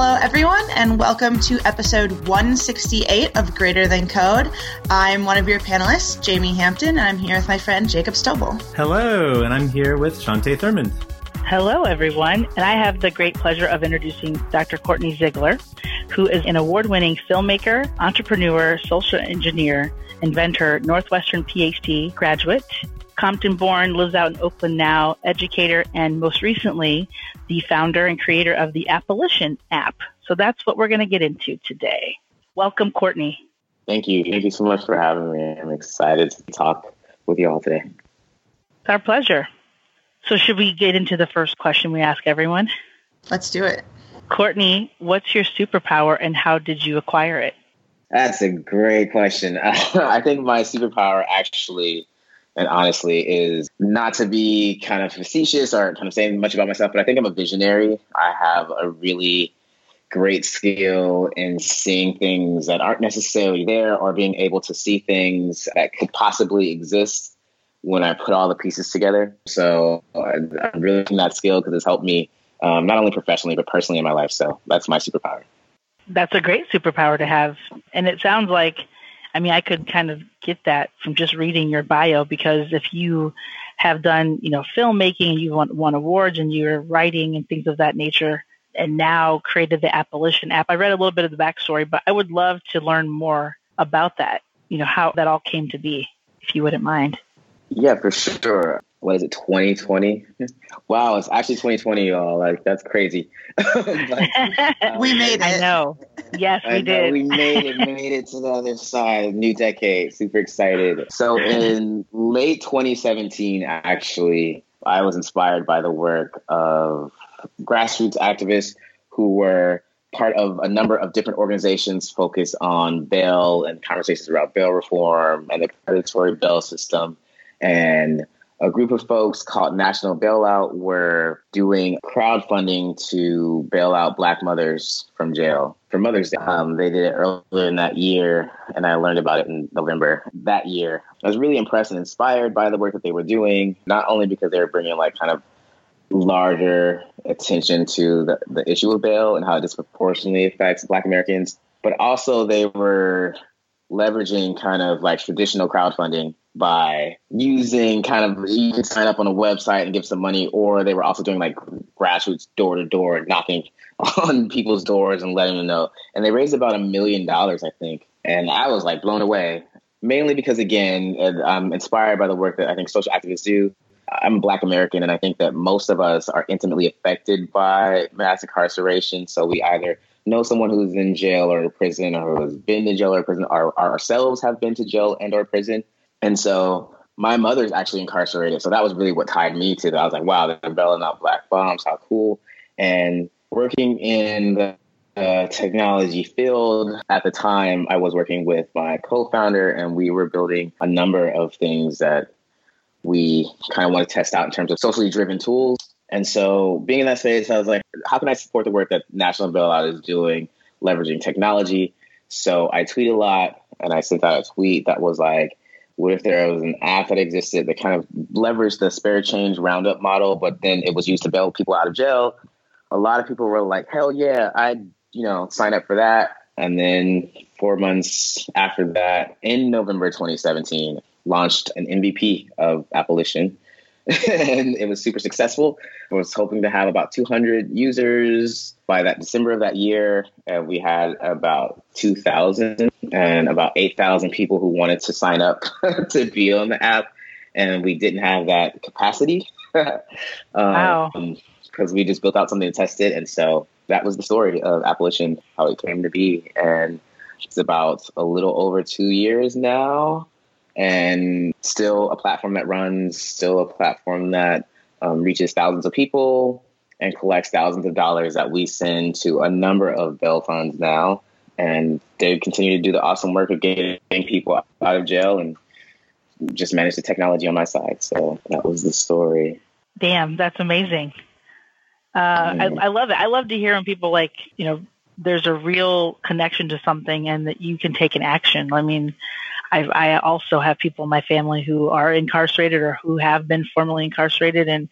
Hello, everyone, and welcome to episode 168 of Greater Than Code. I'm one of your panelists, Jamey Hampton, and I'm here with my friend Jacob Stoebel. Hello, and I'm here with Chanté Thurmond. Hello, everyone, and I have the great pleasure of introducing Dr. Kortney Ziegler, who is an award winning filmmaker, entrepreneur, social engineer, inventor, Northwestern PhD graduate, Compton born, lives out in Oakland now, educator, and most recently, the founder and creator of the Appolition app. So that's what we're going to get into today. Welcome, Kortney. Thank you. Thank you so much for having me. I'm excited to talk with you all today. It's our pleasure. So, should we get into the first question we ask everyone? Let's do it. Kortney, what's your superpower and how did you acquire it? That's a great question. I think my superpower actually and honestly is not to be kind of facetious or kind of saying much about myself, but I think I'm a visionary. I have a really great skill in seeing things that aren't necessarily there or being able to see things that could possibly exist when I put all the pieces together. So I'm really that skill because it's helped me um, not only professionally but personally in my life. So that's my superpower. That's a great superpower to have, and it sounds like I mean, I could kind of get that from just reading your bio because if you have done, you know, filmmaking and you've won, won awards and you're writing and things of that nature, and now created the Appolition app. I read a little bit of the backstory, but I would love to learn more about that. You know, how that all came to be, if you wouldn't mind. Yeah, for sure what is it 2020 wow it's actually 2020 y'all like that's crazy but, uh, we made it i know yes we did. we made it made it to the other side. New decade super excited. So in late 2017 actually i was inspired by the work of grassroots activists who were part of a number of different organizations focused on bail and conversations about bail reform and the predatory bail system. And a group of folks called National Bailout were doing crowdfunding to bail out Black mothers from jail for Mother's Day. Um, they did it earlier in that year, and I learned about it in November that year. I was really impressed and inspired by the work that they were doing, not only because they were bringing like kind of larger attention to the, the issue of bail and how it disproportionately affects Black Americans, but also they were leveraging kind of like traditional crowdfunding by using kind of you can sign up on a website and give some money, or they were also doing like grassroots door to door knocking on people's doors and letting them know. And they raised about a million dollars, I think. And I was like blown away, mainly because again, I'm inspired by the work that I think social activists do. I'm a Black American, and I think that most of us are intimately affected by mass incarceration. So we either know someone who's in jail or prison, or has been to jail or prison, or ourselves have been to jail and or prison and so my mother's actually incarcerated. So that was really what tied me to that. I was like, wow, they're bailing out black bombs. How cool. And working in the uh, technology field at the time, I was working with my co founder, and we were building a number of things that we kind of want to test out in terms of socially driven tools. And so, being in that space, I was like, how can I support the work that National Bailout is doing, leveraging technology? So, I tweet a lot, and I sent out a tweet that was like, what if there was an app that existed that kind of leveraged the spare change roundup model, but then it was used to bail people out of jail? A lot of people were like, hell yeah, I'd, you know, sign up for that. And then four months after that, in November 2017, launched an MVP of Appolition and it was super successful. I was hoping to have about 200 users by that December of that year. And we had about 2,000 and about 8,000 people who wanted to sign up to be on the app. And we didn't have that capacity. um, wow. Because we just built out something to test it. And so that was the story of Appolition, how it came to be. And it's about a little over two years now and still a platform that runs, still a platform that um, reaches thousands of people and collects thousands of dollars that we send to a number of bail funds now. And they continue to do the awesome work of getting people out of jail and just manage the technology on my side. So that was the story. Damn, that's amazing. Uh, I, I love it. I love to hear when people like, you know, there's a real connection to something and that you can take an action. I mean, I, I also have people in my family who are incarcerated or who have been formerly incarcerated, and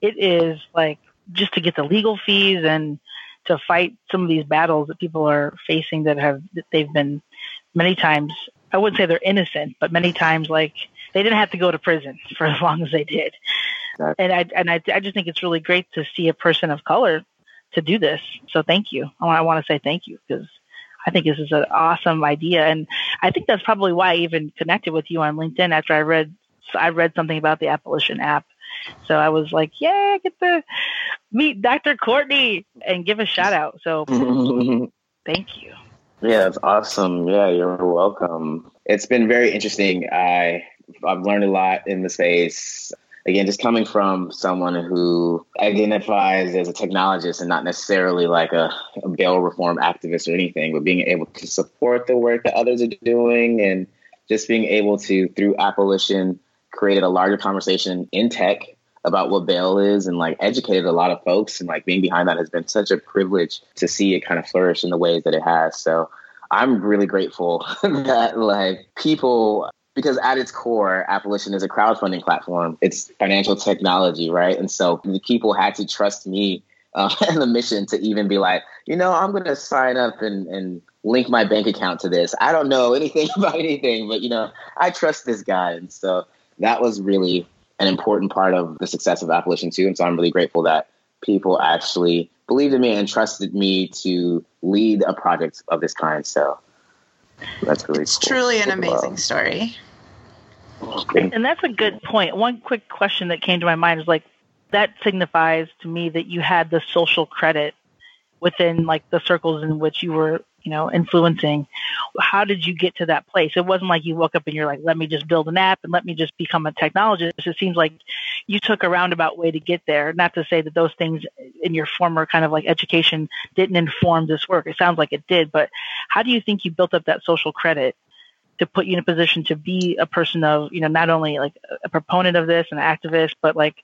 it is like just to get the legal fees and to fight some of these battles that people are facing that have that they've been many times. I wouldn't say they're innocent, but many times like they didn't have to go to prison for as long as they did. And I and I, I just think it's really great to see a person of color to do this. So thank you. I want, I want to say thank you because I think this is an awesome idea, and I think that's probably why I even connected with you on LinkedIn after I read I read something about the Appolition app. So I was like, yeah, get to meet Dr. Kortney and give a shout out. So thank you. Yeah, it's awesome. Yeah, you're welcome. It's been very interesting. I I've learned a lot in the space again, just coming from someone who identifies as a technologist and not necessarily like a, a bail reform activist or anything, but being able to support the work that others are doing and just being able to, through Appolition, created a larger conversation in tech about what bail is and like educated a lot of folks and like being behind that has been such a privilege to see it kind of flourish in the ways that it has. So I'm really grateful that like people because at its core, Appolition is a crowdfunding platform. It's financial technology, right? And so the people had to trust me uh, and the mission to even be like, you know, I'm going to sign up and, and link my bank account to this. I don't know anything about anything, but, you know, I trust this guy. And so that was really an important part of the success of Appolition too. And so I'm really grateful that people actually believed in me and trusted me to lead a project of this kind. So that's really it's cool. truly an amazing story. And that's a good point. One quick question that came to my mind is like that signifies to me that you had the social credit within like the circles in which you were you know influencing how did you get to that place? It wasn't like you woke up and you're like let me just build an app and let me just become a technologist. It seems like you took a roundabout way to get there. Not to say that those things in your former kind of like education didn't inform this work. It sounds like it did but how do you think you built up that social credit to put you in a position to be a person of you know not only like a proponent of this an activist but like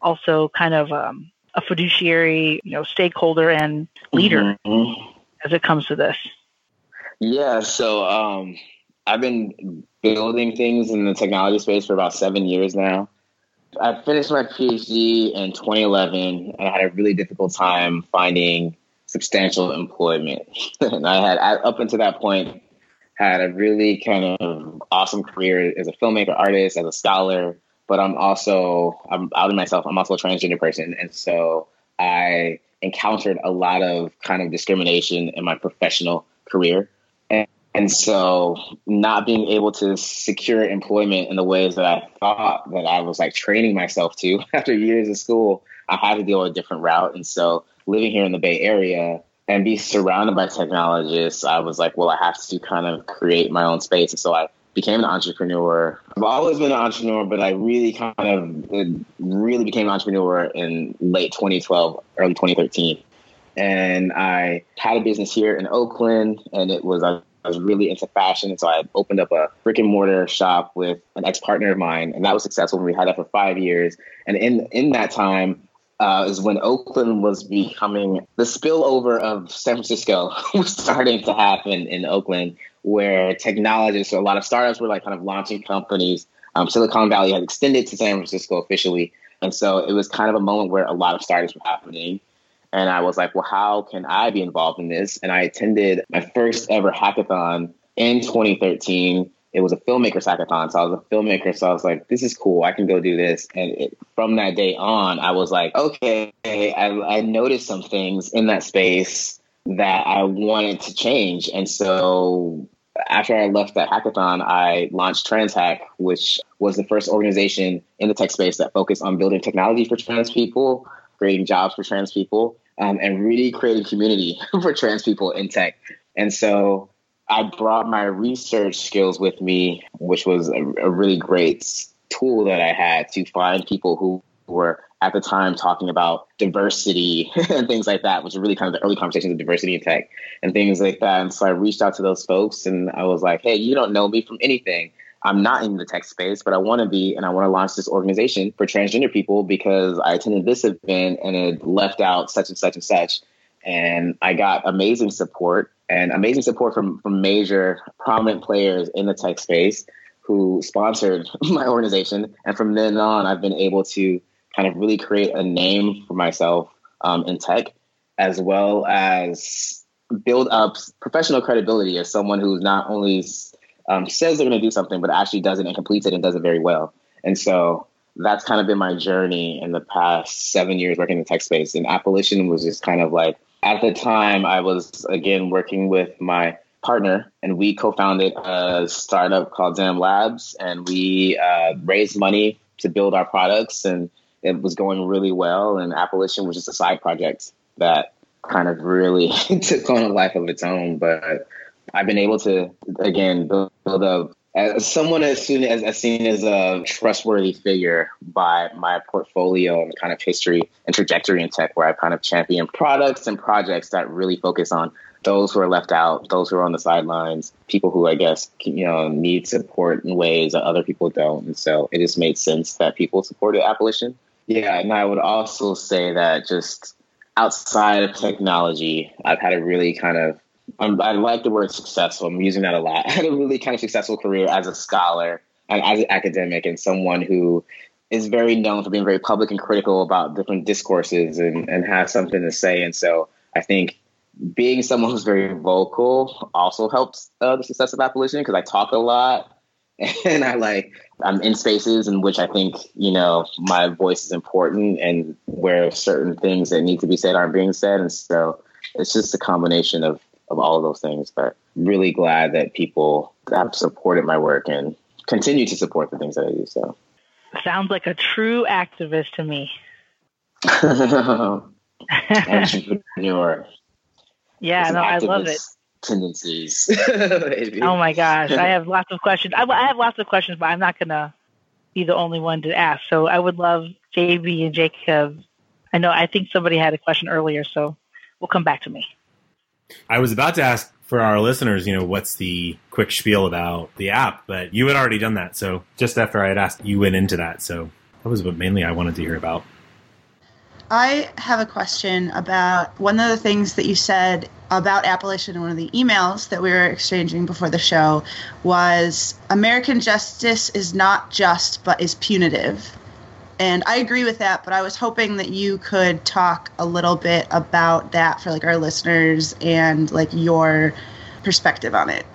also kind of um, a fiduciary, you know, stakeholder and leader? Mm-hmm. As it comes to this? Yeah, so um, I've been building things in the technology space for about seven years now. I finished my PhD in 2011, and I had a really difficult time finding substantial employment. and I had, up until that point, had a really kind of awesome career as a filmmaker, artist, as a scholar, but I'm also I'm out of myself. I'm also a transgender person, and so I encountered a lot of kind of discrimination in my professional career, and, and so not being able to secure employment in the ways that I thought that I was like training myself to after years of school, I had to with a different route, and so living here in the Bay Area and be surrounded by technologists, I was like, well, I have to kind of create my own space, and so I became an entrepreneur. I've always been an entrepreneur, but I really kind of really became an entrepreneur in late 2012, early 2013. And I had a business here in Oakland, and it was I was really into fashion, so I opened up a brick and mortar shop with an ex partner of mine, and that was successful. We had that for five years, and in in that time, uh, is when Oakland was becoming the spillover of San Francisco was starting to happen in Oakland, where technologists or a lot of startups were like kind of launching companies. Um, Silicon Valley had extended to San Francisco officially, and so it was kind of a moment where a lot of startups were happening. And I was like, well, how can I be involved in this? And I attended my first ever hackathon in 2013 it was a filmmaker hackathon. So I was a filmmaker. So I was like, this is cool. I can go do this. And it, from that day on, I was like, okay, I, I noticed some things in that space that I wanted to change. And so after I left that hackathon, I launched TransHack, which was the first organization in the tech space that focused on building technology for trans people, creating jobs for trans people, um, and really creating community for trans people in tech. And so I brought my research skills with me, which was a, a really great tool that I had to find people who were at the time talking about diversity and things like that, which are really kind of the early conversations of diversity in tech and things like that. And so I reached out to those folks and I was like, hey, you don't know me from anything. I'm not in the tech space, but I want to be, and I want to launch this organization for transgender people because I attended this event and it left out such and such and such. And I got amazing support and amazing support from from major prominent players in the tech space who sponsored my organization. And from then on, I've been able to kind of really create a name for myself um, in tech as well as build up professional credibility as someone who's not only um, says they're going to do something, but actually does it and completes it and does it very well. And so that's kind of been my journey in the past seven years working in the tech space. And Appolition was just kind of like, at the time, I was again working with my partner, and we co-founded a startup called Zam Labs, and we uh, raised money to build our products, and it was going really well. And Appolition was just a side project that kind of really took on a life of its own. But I've been able to again build, a as someone as soon as, as seen as a trustworthy figure by my portfolio and kind of history and trajectory in tech, where I kind of champion products and projects that really focus on those who are left out, those who are on the sidelines, people who I guess you know need support in ways that other people don't. And so it just made sense that people supported Appolition. Yeah, and I would also say that just outside of technology, I've had a really kind of I'm, i like the word successful. I'm using that a lot. I had a really kind of successful career as a scholar and as an academic and someone who is very known for being very public and critical about different discourses and, and has something to say. And so I think being someone who's very vocal also helps uh, the success of Appolition because I talk a lot and I like I'm in spaces in which I think you know my voice is important and where certain things that need to be said aren't being said, and so it's just a combination of of all of those things. But really glad that people have supported my work and continue to support the things that I do. So sounds like a true activist to me. Entrepreneur. Yeah, no, I love it. Tendencies. oh my gosh, I have lots of questions. I, I have lots of questions, but I'm not gonna be the only one to ask. So I would love JB and Jacob. I know I think somebody had a question earlier, so we'll come back to me. I was about to ask for our listeners, you know, what's the quick spiel about the app, but you had already done that. So just after I had asked, you went into that. So that was what mainly I wanted to hear about. I have a question about one of the things that you said about Appolition in one of the emails that we were exchanging before the show was American justice is not just but is punitive. And I agree with that, but I was hoping that you could talk a little bit about that for like our listeners and like your perspective on it.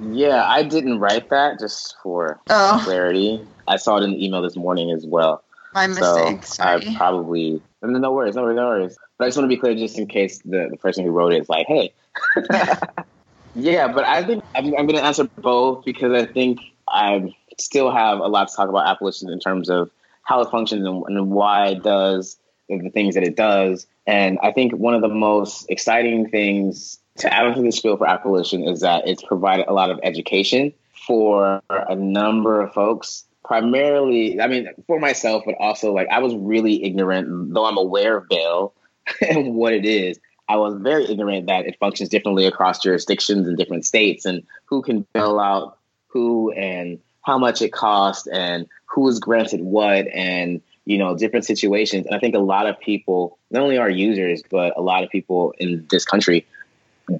Yeah, I didn't write that just for oh. clarity. I saw it in the email this morning as well. My mistake. So Sorry. I probably no worries, no worries, no worries. But I just want to be clear, just in case the, the person who wrote it is like, "Hey." yeah, but I think I'm, I'm going to answer both because I think I still have a lot to talk about Appolition in terms of how it functions and, and why it does the things that it does. And I think one of the most exciting things to add onto the spiel for Appolition is that it's provided a lot of education for a number of folks. Primarily, I mean, for myself, but also like I was really ignorant, though I'm aware of bail and what it is. I was very ignorant that it functions differently across jurisdictions and different states and who can bail out who and how much it costs and who is granted what and you know different situations and i think a lot of people not only our users but a lot of people in this country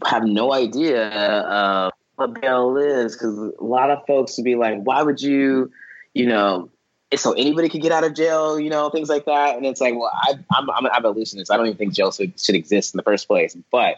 have no idea uh, what bail is because a lot of folks would be like why would you you know so anybody could get out of jail you know things like that. And it's like well I, I'm, I'm an abolitionist i don't even think jail should, should exist in the first place. But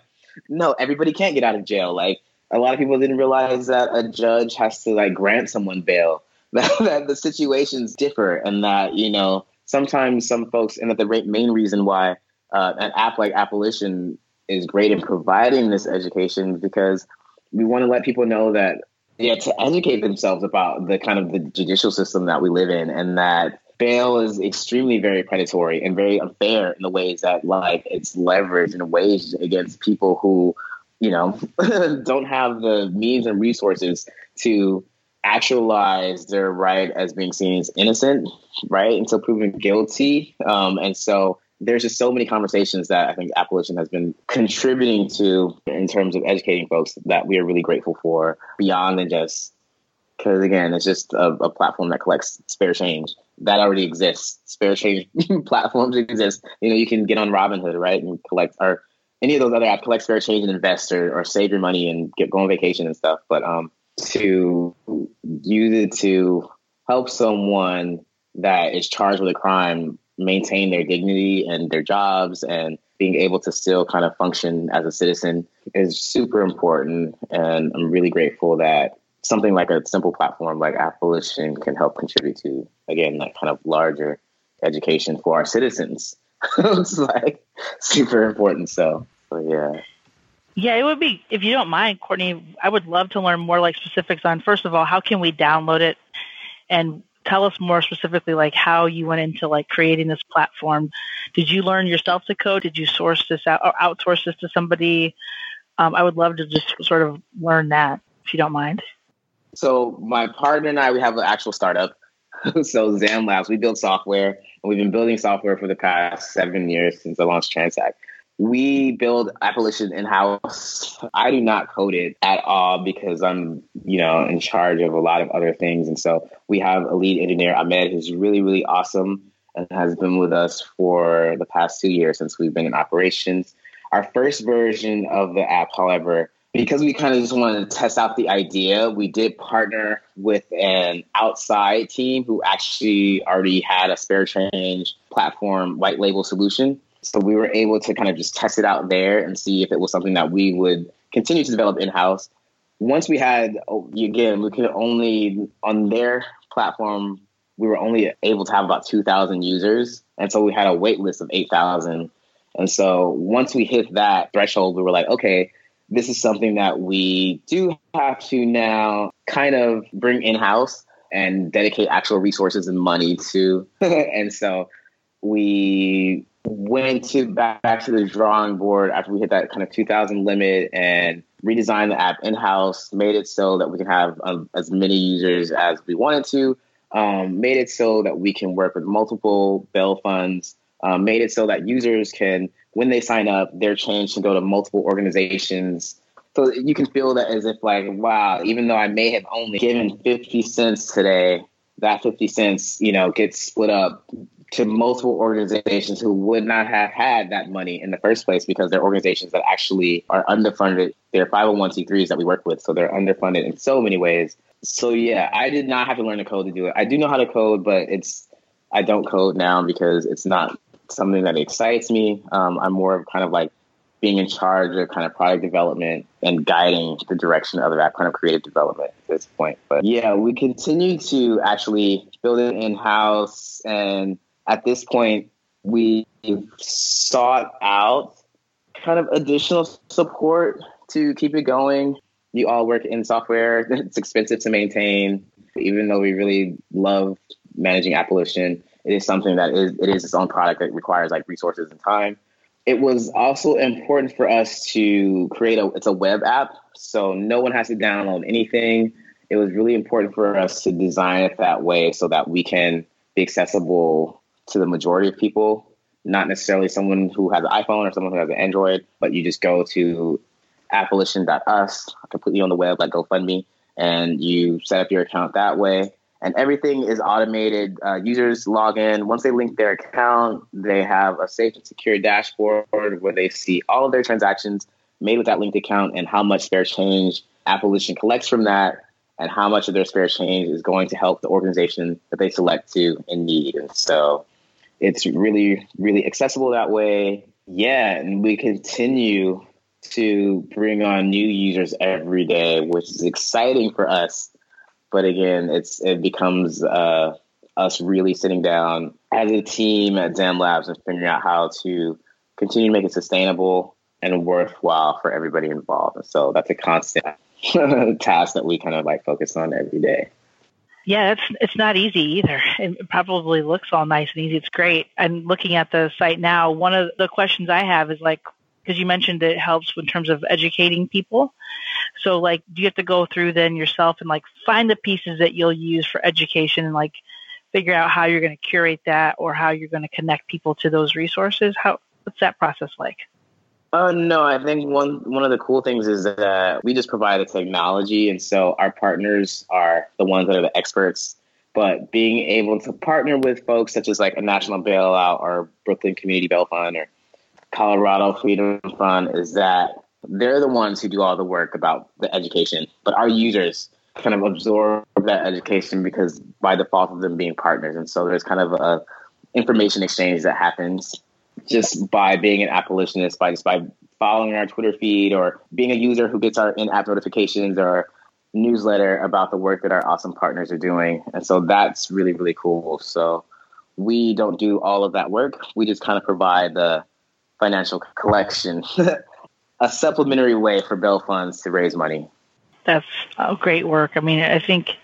no everybody can't get out of jail. Like a lot of people didn't realize that a judge has to like grant someone bail that, the situations differ and that you know sometimes some folks and that the main reason why uh, an app like Appolition is great in providing this education because we want to let people know that yeah to educate themselves about the kind of the judicial system that we live in and that bail is extremely very predatory and very unfair in the ways that like it's leveraged and waged against people who you know don't have the means and resources to actualize their right as being seen as innocent, right, until proven guilty. Um, and so there's just so many conversations that I think Appolition has been contributing to in terms of educating folks that we are really grateful for beyond than just because again, it's just a, a, platform that collects spare change that already exists. Spare change platforms exist. You know, you can get on Robinhood, right, and collect or any of those other apps, collect spare change and invest or, or save your money and get go on vacation and stuff. But um, to use it to help someone that is charged with a crime maintain their dignity and their jobs and being able to still kind of function as a citizen is super important. And I'm really grateful that something like a simple platform like Appolition can help contribute to, again, that kind of larger education for our citizens. it's like super important. So, so, yeah. Yeah, it would be, if you don't mind, Kortney, I would love to learn more like specifics on, first of all, how can we download it? And tell us more specifically like how you went into like creating this platform. Did you learn yourself to code? Did you source this out or outsource this to somebody? Um, i would love to just sort of learn that if you don't mind. So my partner and i we have an actual startup. So zam labs we build software and we've been building software for the past seven years since i launched TransHack we build Appolition in house. I do not code it at all because I'm, you know, in charge of a lot of other things. And so we have a lead engineer, Ahmed, who's really, really awesome and has been with us for the past two years since we've been in operations. Our first version of the app, however, because we kind of just wanted to test out the idea, we did partner with an outside team who actually already had a spare change platform white label solution. So we were able to kind of just test it out there and see if it was something that we would continue to develop in house. Once we had, oh, again, we could only, on their platform, we were only able to have about 2,000 users. And so we had a wait list of 8,000. And so once we hit that threshold, we were like, okay, this is something that we do have to now kind of bring in house and dedicate actual resources and money to. and so we went to back, to the drawing board after we hit that kind of 2000 limit and redesigned the app in house, made it so that we can have um, as many users as we wanted to, um, made it so that we can work with multiple bail funds, um, made it so that users can, when they sign up, their change can go to multiple organizations. So you can feel that as if like, wow, even though I may have only given 50 cents today, that 50 cents, you know, gets split up to multiple organizations who would not have had that money in the first place because they're organizations that actually are underfunded. They're 501c3s that we work with, so they're underfunded in so many ways. So yeah, I did not have to learn to code to do it. I do know how to code, but it's I don't code now because it's not something that excites me. Um, I'm more of kind of like being in charge of kind of product development and guiding the direction of that kind of creative development at this point. But yeah, we continue to actually build it in house and at this point, we sought out kind of additional support to keep it going. You all work in software, it's expensive to maintain. Even though we really love managing Appolition, it is something that is it is its own product that requires like resources and time. It was also important for us to create a it's a web app, so no one has to download anything. It was really important for us to design it that way so that we can be accessible to the majority of people, not necessarily someone who has an iPhone or someone who has an Android, but you just go to appolition.us, completely on the web, like GoFundMe, and you set up your account that way. And everything is automated. Uh, users log in. Once they link their account, they have a safe and secure dashboard where they see all of their transactions made with that linked account and how much spare change Appolition collects from that and how much of their spare change is going to help the organization that they select to in need. And so it's really, really accessible that way. Yeah, and we continue to bring on new users every day, which is exciting for us. But again, it's it becomes uh, us really sitting down as a team at Zam Labs and figuring out how to continue to make it sustainable and worthwhile for everybody involved. And so that's a constant task that we kind of like focus on every day. Yeah, it's it's not easy either. It probably looks all nice and easy. It's great. I'm looking at the site now. One of the questions I have is like because you mentioned it helps in terms of educating people. So like do you have to go through then yourself and like find the pieces that you'll use for education and like figure out how you're going to curate that or how you're going to connect people to those resources? How what's that process like? Uh, no, I think one one of the cool things is that we just provide the technology, and so our partners are the ones that are the experts. But being able to partner with folks such as like a national bailout or Brooklyn Community Bail Fund or Colorado Freedom Fund is that they're the ones who do all the work about the education, but our users kind of absorb that education because by default of them being partners, and so there's kind of a information exchange that happens just by being an abolitionist, by just by following our Twitter feed or being a user who gets our in-app notifications or newsletter about the work that our awesome partners are doing. And so that's really, really cool. So we don't do all of that work. We just kind of provide the financial collection, a supplementary way for Bail funds to raise money. That's great work. I mean, I think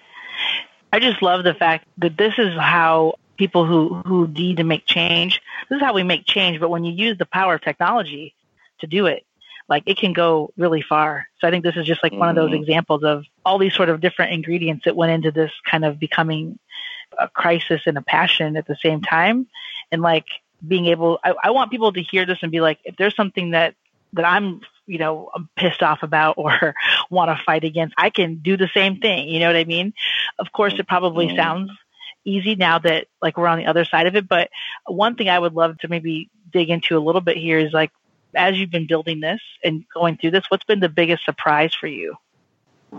I just love the fact that this is how people who, who need to make change, this is how we make change. But when you use the power of technology to do it, like it can go really far. So I think this is just like mm-hmm. one of those mm-hmm. examples of all these sort of different ingredients that went into this kind of becoming a crisis and a passion at the same time. And like being able, I, I want people to hear this and be like, if there's something that, that I'm, you know, I'm pissed off about or want to fight against, I can do the same thing. You know what I mean? Of course, it probably mm-hmm. sounds easy now that like we're on the other side of it. But one thing I would love to maybe dig into a little bit here is like, as you've been building this and going through this, what's been the biggest surprise for you?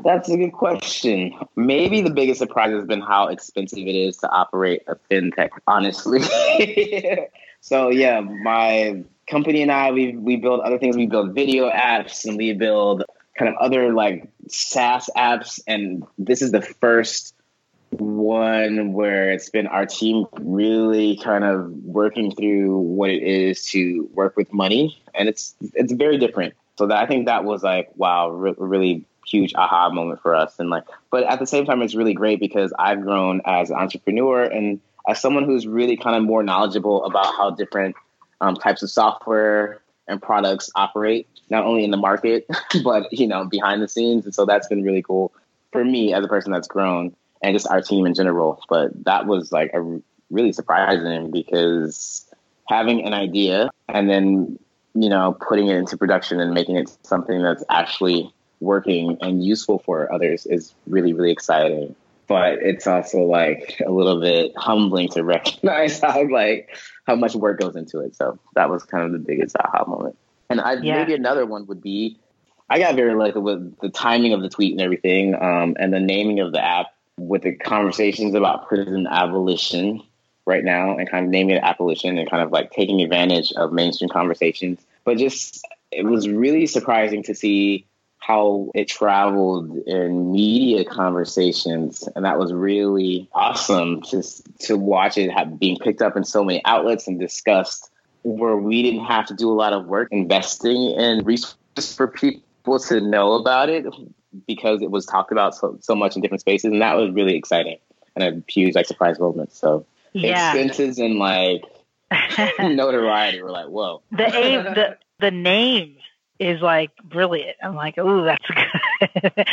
That's a good question. Maybe the biggest surprise has been how expensive it is to operate a fintech, honestly. so yeah, my company and I we we build other things. We build video apps and we build kind of other like SaaS apps. And this is the first one where it's been our team really kind of working through what it is to work with money, and it's it's very different. So that I think that was like wow, re- really huge aha moment for us, and like, but at the same time, it's really great because I've grown as an entrepreneur and as someone who's really kind of more knowledgeable about how different um, types of software and products operate, not only in the market but you know behind the scenes, and so that's been really cool for me as a person that's grown and just our team in general. But that was like a really surprising because having an idea and then you know putting it into production and making it something that's actually working and useful for others is really really exciting but it's also like a little bit humbling to recognize how like how much work goes into it so that was kind of the biggest aha moment and I, yeah. maybe another one would be i got very lucky with the timing of the tweet and everything um, and the naming of the app with the conversations about prison abolition right now and kind of naming it Appolition and kind of like taking advantage of mainstream conversations. But just it was really surprising to see how it traveled in media conversations and that was really awesome just to watch it have, being picked up in so many outlets and discussed where we didn't have to do a lot of work investing in resources for people to know about it because it was talked about so, so much in different spaces, and that was really exciting and a huge like surprise moment. So yeah. expenses and like notoriety were like, whoa. The aim, the the name is like brilliant. I'm like, oh, that's good.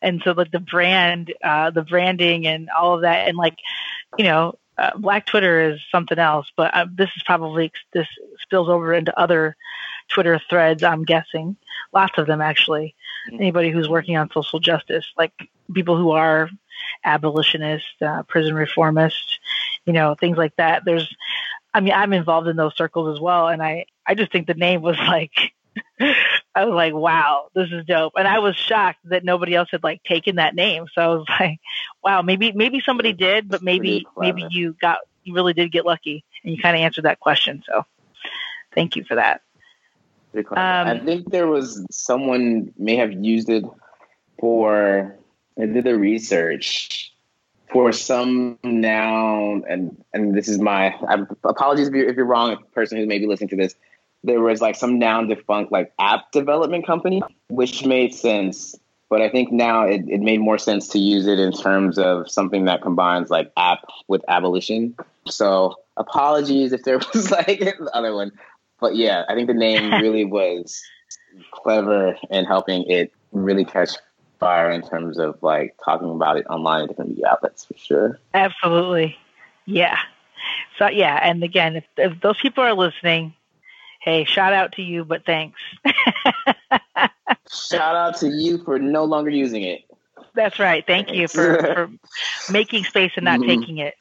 and so like the brand, uh, the branding and all of that, and like, you know, uh, Black Twitter is something else, but uh, this is probably this spills over into other Twitter threads. I'm guessing lots of them actually. Mm-hmm. Anybody who's working on social justice, like people who are abolitionists, uh, prison reformists, you know, things like that. There's, I mean, I'm involved in those circles as well, and I I just think the name was like. I was like, wow, this is dope. And I was shocked that nobody else had like taken that name. So I was like, wow, maybe maybe somebody did, but maybe maybe you got you really did get lucky and you kind of answered that question. So thank you for that. Um, I think there was someone may have used it for. I did the research for some noun, and and this is my I, apologies if you're, if you're wrong, a person who may be listening to this. There was like some noun defunct like app development company, which made sense. But I think now it, it made more sense to use it in terms of something that combines like app with abolition. So apologies if there was like the other one but yeah, I think the name really was clever in helping it really catch fire in terms of like talking about it online in different media outlets for sure. Absolutely. Yeah. So yeah, and again, if, if those people are listening, hey, shout out to you, but thanks. shout out to you for no longer using it. That's right. Thank you for, for making space and not mm-hmm. taking it.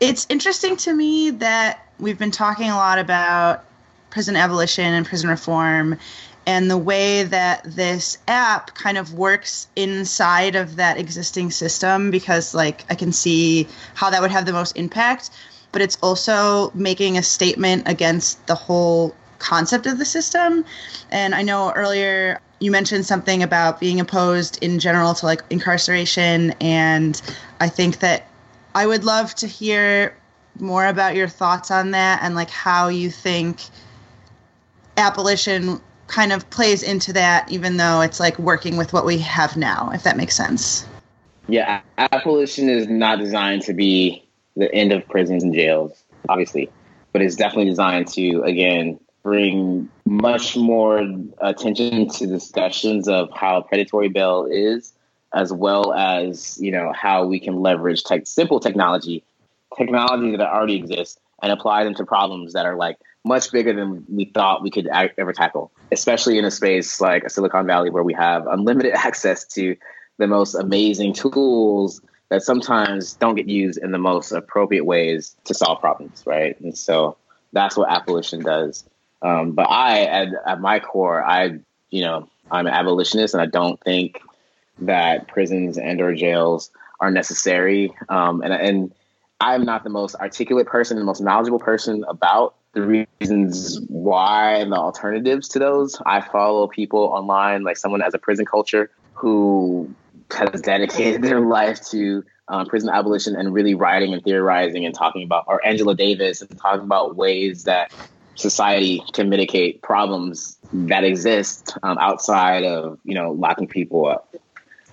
It's interesting to me that we've been talking a lot about prison abolition and prison reform and the way that this app kind of works inside of that existing system because like I can see how that would have the most impact but it's also making a statement against the whole concept of the system. And I know earlier you mentioned something about being opposed in general to like incarceration and I think that I would love to hear more about your thoughts on that and like how you think Appolition kind of plays into that, even though it's like working with what we have now, if that makes sense. Yeah, Appolition is not designed to be the end of prisons and jails, obviously, but it's definitely designed to, again, bring much more attention to discussions of how predatory bail is, as well as you know how we can leverage tech, simple technology, technology that already exists, and apply them to problems that are like much bigger than we thought we could ever tackle, especially in a space like a Silicon Valley where we have unlimited access to the most amazing tools that sometimes don't get used in the most appropriate ways to solve problems, right? And so that's what Appolition does. Um, but I, at, at my core, I, you know, I'm an abolitionist, and I don't think that prisons and or jails are necessary. Um, and and I'm not the most articulate person, the most knowledgeable person about the reasons why and the alternatives to those. I follow people online, like someone as a prison culture who has dedicated their life to um, prison abolition and really writing and theorizing and talking about, or Angela Davis and talking about ways that society can mitigate problems that exist um, outside of you know locking people up.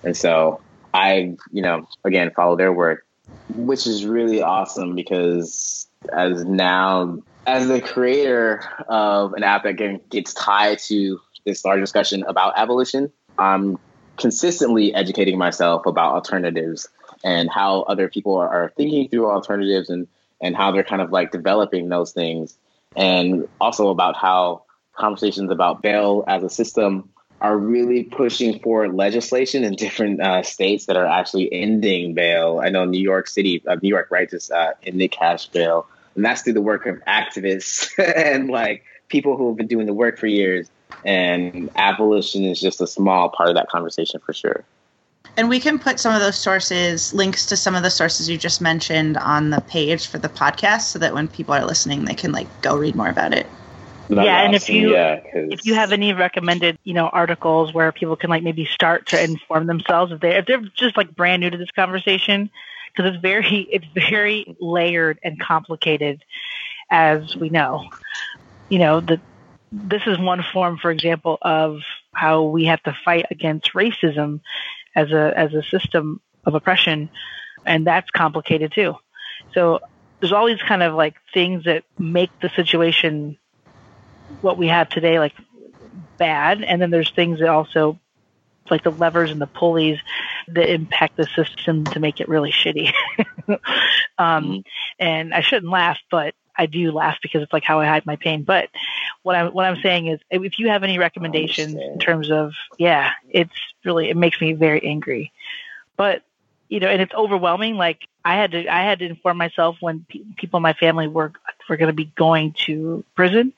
And so I, you know, again follow their work, which is really awesome because as now as the creator of an app that gets tied to this large discussion about abolition, I'm consistently educating myself about alternatives and how other people are, are thinking through alternatives and and how they're kind of like developing those things. And also about how conversations about bail as a system are really pushing for legislation in different uh, states that are actually ending bail. I know New York City, uh, New York, right, just uh, ended cash bail and that's through the work of activists and like people who have been doing the work for years. And Appolition is just a small part of that conversation for sure. And we can put some of those sources, links to some of the sources you just mentioned on the page for the podcast so that when people are listening, they can like go read more about it. That's yeah, and if you yeah, if you have any recommended, you know, articles where people can like maybe start to inform themselves if they if they're just like brand new to this conversation, because it's very it's very layered and complicated, as we know. You know, the this is one form, for example, of how we have to fight against racism as a as a system of oppression, and that's complicated too. So there's all these kind of like things that make the situation what we have today like bad, and then there's things that also like the levers and the pulleys that impact the system to make it really shitty. um, mm-hmm. and I shouldn't laugh, but I do laugh because it's like how I hide my pain. But what I'm what I'm saying is, if you have any recommendations in terms of, yeah, it's really it makes me very angry. But you know, and it's overwhelming. Like I had to I had to inform myself when pe- people in my family were were going to be going to prison,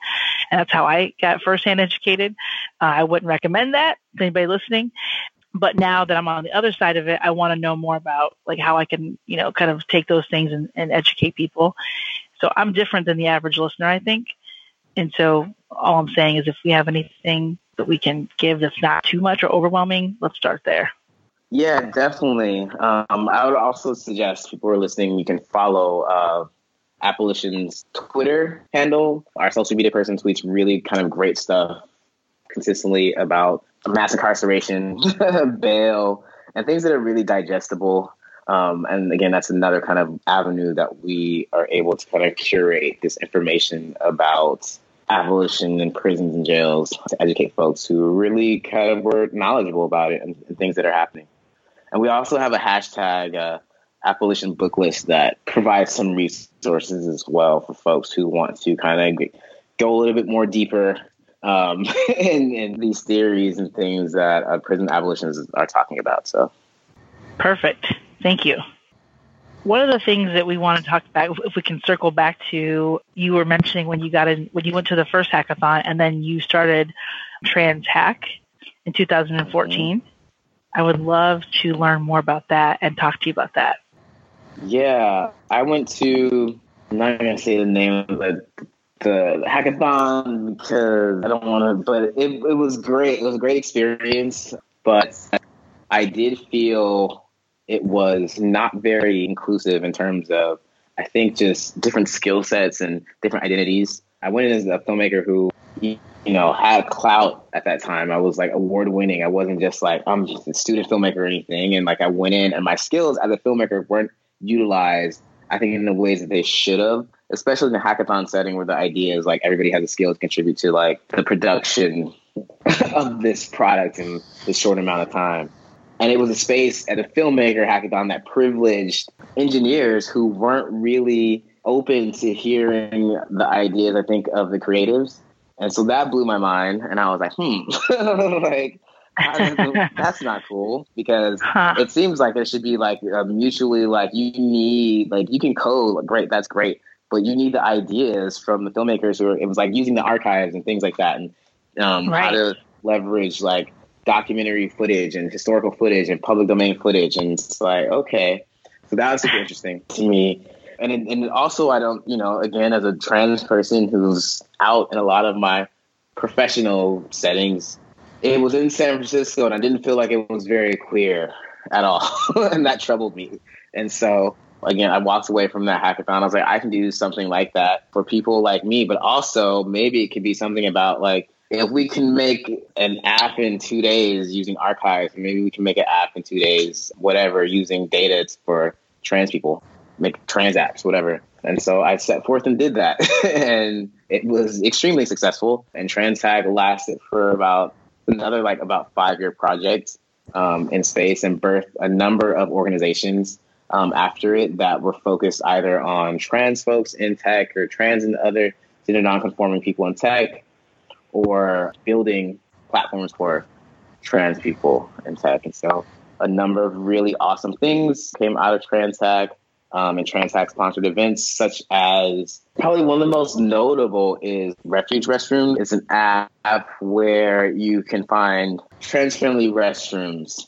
and that's how I got firsthand educated. Uh, I wouldn't recommend that to anybody listening. But now that I'm on the other side of it, I want to know more about like how I can, you know, kind of take those things and, and educate people. So I'm different than the average listener, I think. And so all I'm saying is if we have anything that we can give that's not too much or overwhelming, let's start there. Yeah, definitely. Um, I would also suggest people who are listening, you can follow uh, Appolition's Twitter handle. Our social media person tweets really kind of great stuff consistently about mass incarceration, bail, and things that are really digestible. Um, and again, that's another kind of avenue that we are able to kind of curate this information about abolition and prisons and jails to educate folks who really kind of were knowledgeable about it and, and things that are happening. And we also have a hashtag uh, abolition book list that provides some resources as well for folks who want to kind of go a little bit more deeper um, in, in, these theories and things that uh, prison abolitionists are talking about. So, perfect. Thank you. One of the things that we want to talk about, if we can circle back to, you were mentioning when you got in, when you went to the first hackathon, and then you started TransHack in 2014. Mm-hmm. I would love to learn more about that and talk to you about that. Yeah, I went to. I'm not gonna say the name of the, hackathon because I don't want to, but it it was great. It was a great experience, but I did feel it was not very inclusive in terms of I think just different skill sets and different identities. I went in as a filmmaker who you know had clout at that time. I was like award winning. I wasn't just like I'm just a student filmmaker or anything. And like I went in and my skills as a filmmaker weren't utilized, I think, in the ways that they should have, especially in the hackathon setting where the idea is like everybody has a skill to contribute to like the production of this product in this short amount of time. And it was a space at a filmmaker hackathon that privileged engineers who weren't really open to hearing the ideas, I think, of the creatives. And so that blew my mind. And I was like, hmm, like, that's not cool because huh. it seems like there should be like a mutually like you need like you can code like, great that's great but you need the ideas from the filmmakers who are it was like using the archives and things like that and um, right. how to leverage like documentary footage and historical footage and public domain footage and it's like okay so that was super interesting to me and it, and also I don't you know again as a trans person who's out in a lot of my professional settings it was in San Francisco, and I didn't feel like it was very clear at all, and that troubled me. And so, again, I walked away from that hackathon. I was like, I can do something like that for people like me, but also maybe it could be something about like if we can make an app in two days using archives, maybe we can make an app in two days, whatever, using data for trans people, make trans apps, whatever. And so I set forth and did that. and it was extremely successful. And TransHack lasted for about another like about five year project um, in space and birthed a number of organizations um, after it that were focused either on trans folks in tech or trans and other gender nonconforming people in tech or building platforms for trans people in tech. And so a number of really awesome things came out of TransHack um, and TransHack sponsored events, such as probably one of the most notable is Refuge Restroom. It's an app where you can find trans friendly restrooms.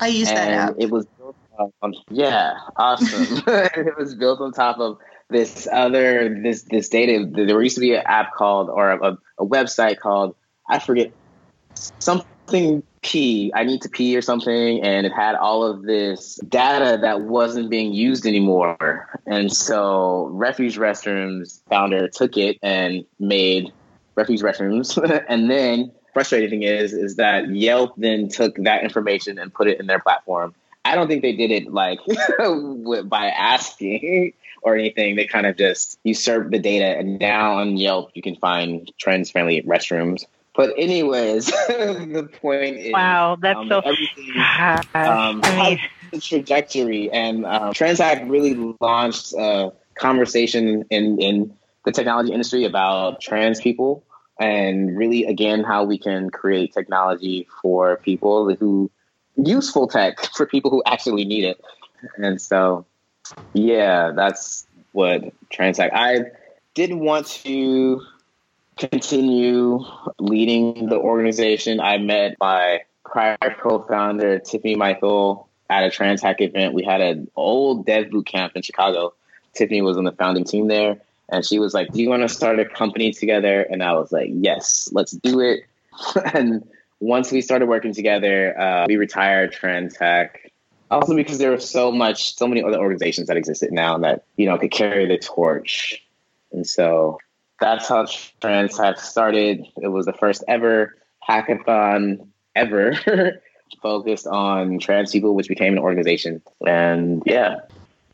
I use and that app. It was built on, yeah, awesome. it was built on top of this other this this data. There used to be an app called or a, a website called I forget something pee, I need to pee or something, and it had all of this data that wasn't being used anymore. And so Refuge Restrooms founder took it and made Refuge Restrooms. and then frustrating thing is is that Yelp then took that information and put it in their platform. I don't think they did it like by asking or anything. They kind of just usurped the data, and now on Yelp you can find trans friendly restrooms but anyways, the point is, wow, that's um, so everything. Um, I mean, the trajectory and um, TransHack really launched a conversation in in the technology industry about trans people and really again how we can create technology for people who useful tech for people who actually need it. And so, yeah, that's what TransHack. I did want to continue leading the organization. I met my prior co-founder Tiffany Michael at a TransHack event. We had an old dev boot camp in Chicago. Tiffany was on the founding team there, and she was like, "Do you want to start a company together?" And I was like, "Yes, let's do it." and once we started working together, uh, we retired TransHack. Also, because there was so much, so many other organizations that existed now that you know could carry the torch, and so that's how trans TransHack started. It was the first ever hackathon ever focused on trans people, which became an organization. And yeah.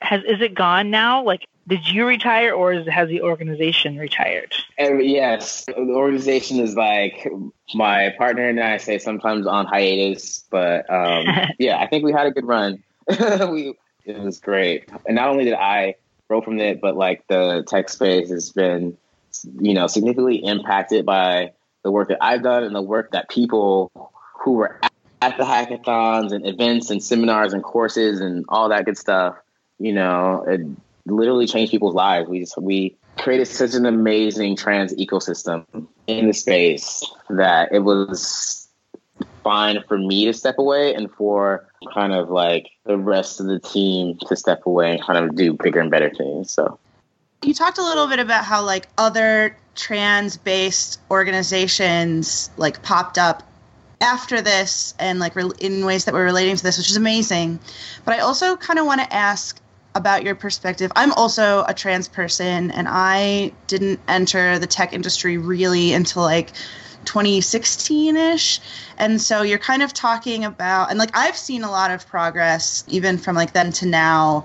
Has is it gone now? Like, did you retire, or is, has the organization retired? And yes, the organization is like my partner and I say sometimes on hiatus, but um, yeah, I think we had a good run. we it was great, and not only did I grow from it, but like the tech space has been you know, significantly impacted by the work that I've done and the work that people who were at the hackathons and events and seminars and courses and all that good stuff You know, it literally changed people's lives. We just, we created such an amazing trans ecosystem in the space that it was fine for me to step away and for kind of like the rest of the team to step away and kind of do bigger and better things. So you talked a little bit about how like other trans based organizations like popped up after this and like re- in ways that were relating to this which is amazing. But i also kind of want to ask about your perspective. I'm also a trans person and i didn't enter the tech industry really until like 2016ish and so you're kind of talking about and like i've seen a lot of progress even from like then to now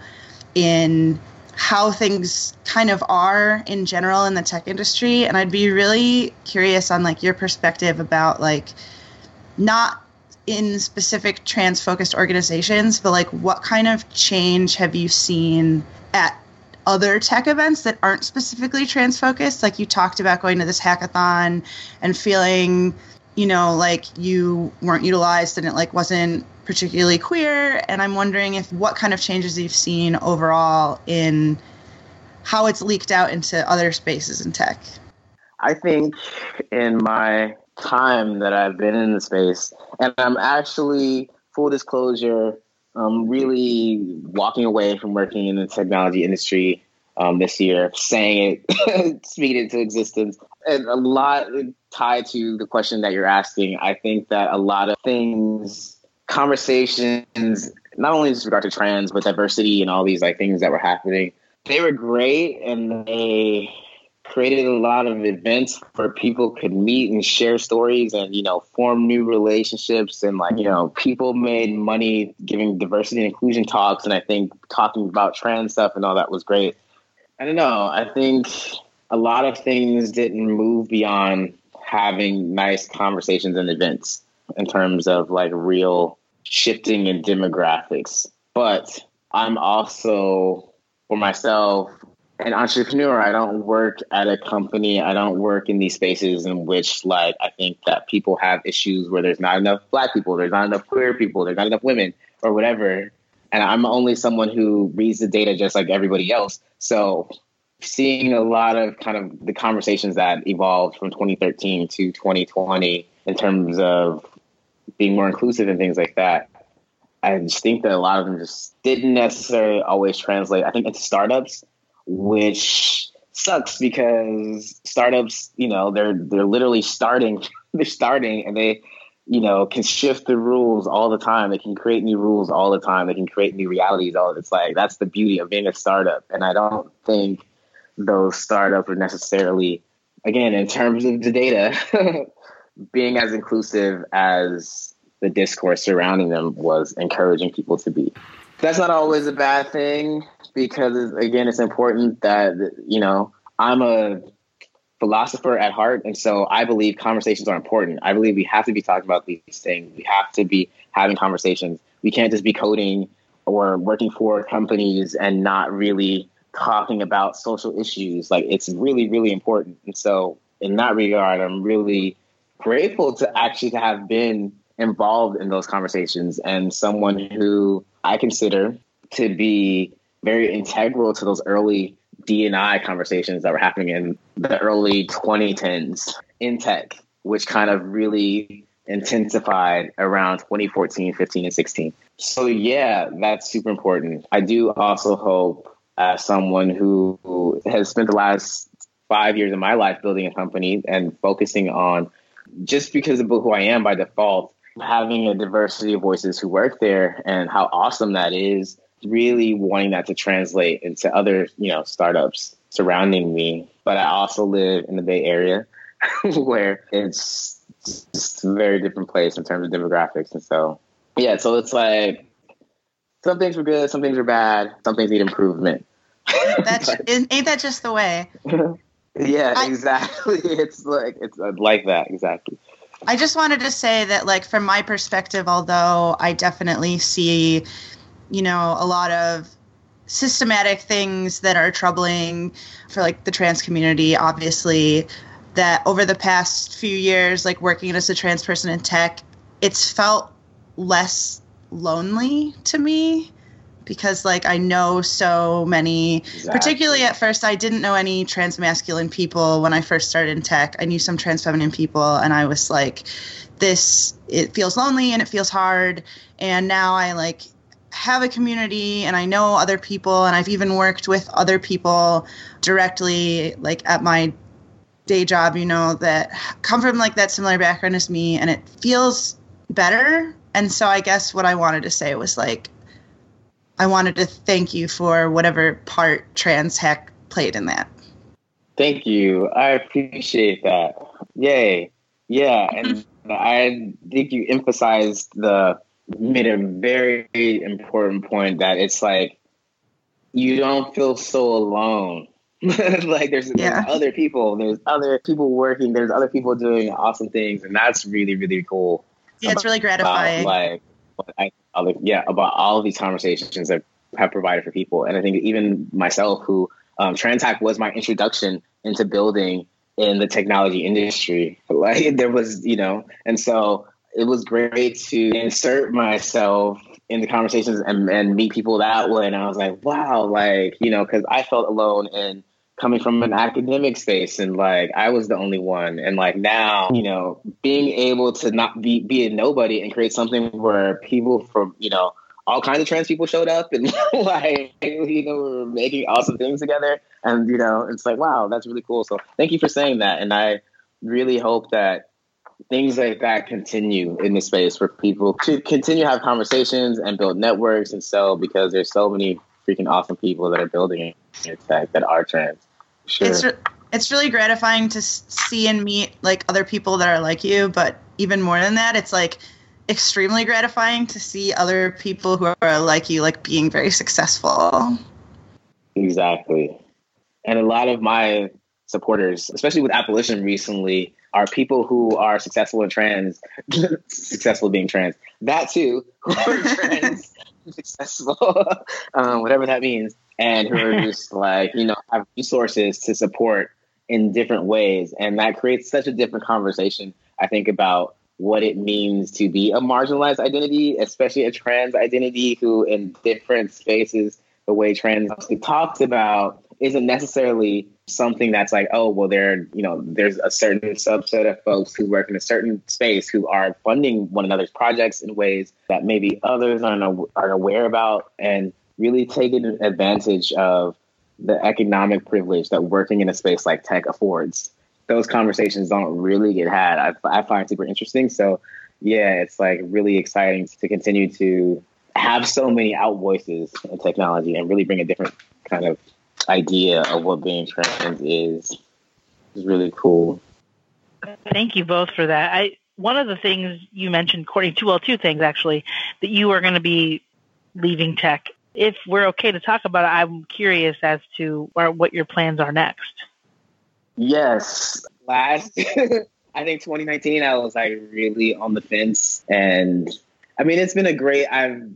in how things kind of are in general in the tech industry and i'd be really curious on like your perspective about like not in specific trans focused organizations but like what kind of change have you seen at other tech events that aren't specifically trans focused like you talked about going to this hackathon and feeling you know like you weren't utilized and it like wasn't particularly queer and i'm wondering if what kind of changes you've seen overall in how it's leaked out into other spaces in tech i think in my time that i've been in the space and i'm actually full disclosure um, really walking away from working in the technology industry um, this year, saying it, speaking into existence. And a lot tied to the question that you're asking. I think that a lot of things, conversations, not only with regard to trans, but diversity and all these like things that were happening, they were great and they created a lot of events where people could meet and share stories and you know form new relationships. And like you know people made money giving diversity and inclusion talks. And i think talking about trans stuff and all that was great. I don't know. I think a lot of things didn't move beyond having nice conversations and events in terms of like real shifting in demographics but i'm also for myself an entrepreneur. I don't work at a company. I don't work in these spaces in which, like, I think that people have issues where there's not enough black people, there's not enough queer people, there's not enough women, or whatever. And I'm only someone who reads the data just like everybody else. So, seeing a lot of kind of the conversations that evolved from 2013 to 2020 in terms of being more inclusive and things like that. I just think that a lot of them just didn't necessarily always translate. I think into startups which sucks because startups, you know, they're they're literally starting, they're starting, and they, you know, can shift the rules all the time. They can create new rules all the time. They can create new realities. All it's like that's the beauty of being a startup. And I don't think those startups are necessarily, again, in terms of the data, being as inclusive as the discourse surrounding them was encouraging people to be. That's not always a bad thing because again, it's important that you know I'm a philosopher at heart, and so I believe conversations are important. I believe we have to be talking about these things. We have to be having conversations. We can't just be coding or working for companies and not really talking about social issues. Like it's really, really important. And so, in that regard, I'm really grateful to actually have been involved in those conversations and someone who I consider to be very integral to those early D&I conversations that were happening in the early 2010s in tech, which kind of really intensified around 2014, 15, and 16. So, yeah, that's super important. I do also hope, as someone who has spent the last five years of my life building a company and focusing on just because of who I am by default, having a diversity of voices who work there and how awesome that is really wanting that to translate into other, you know, startups surrounding me. But I also live in the Bay Area where it's just a very different place in terms of demographics. And so, yeah, so it's like some things were good, some things were bad, some things need improvement. That's ain't that just the way? yeah, I, exactly. It's like it's uh, like that exactly. I just wanted to say that, like, from my perspective, although I definitely see you know, a lot of systematic things that are troubling for like the trans community obviously that over the past few years like working as a trans person in tech it's felt less lonely to me because like I know so many exactly. particularly at first I didn't know any trans masculine people when I first started in tech. I knew some trans feminine people and I was like this it feels lonely and it feels hard and now I like have a community and I know other people and I've even worked with other people directly like at my day job, you know, that come from like that similar background as me and it feels better. And so I guess what I wanted to say was like I wanted to thank you for whatever part TransHack played in that. Thank you. I appreciate that. Yay. Yeah, and I think you emphasized the made a very important point that it's like you don't feel so alone. like there's, yeah. there's, other people, there's other people working, there's other people doing awesome things, and that's really really cool. Yeah, it's really gratifying. About, like, Yeah, about all of these conversations that have provided for people, and I think even myself, who um, TransHack was my introduction into building in the technology industry. Like there was, you know, and so it was great to insert myself in the conversations and, and meet people that way. And I was like, wow, like, you know, because I felt alone and coming from an academic space and like I was the only one. And like now, you know, being able to not be be a nobody and create something where people from, you know, all kinds of trans people showed up and like you know we were making awesome things together. And you know it's like wow that's really cool. So thank you for saying that. And i really hope that things like that continue in the space for people to continue to have conversations and build networks and so because there's so many freaking awesome people that are building in tech that are trans sure. it's, re- it's really gratifying to see and meet like other people that are like you but even more than that it's like extremely gratifying to see other people who are like you like being very successful. Exactly. And a lot of my supporters especially with Appolition recently are people who are successful in trans successful being trans. That too who are trans successful um, whatever that means and who are just like you know have resources to support in different ways. And that creates such a different conversation i think about what it means to be a marginalized identity, especially a trans identity who in different spaces, the way trans talks about isn't necessarily something that's like, oh, well, there, you know, there's a certain subset of folks who work in a certain space who are funding one another's projects in ways that maybe others aren't, aren't aware about. And really taking advantage of the economic privilege that working in a space like tech affords those conversations don't really get had. I, I find super interesting. So yeah, it's like really exciting to continue to have so many out voices in technology and really bring a different kind of idea of what being trans is. Is really cool. Thank you both for that. I one of the things you mentioned, Kortney, two well, two things actually, that you are going to be leaving tech. If we're okay to talk about it, I'm curious as to what your plans are next. Yes. Last, I think 2019, I was like really on the fence. And I mean, it's been a great, I've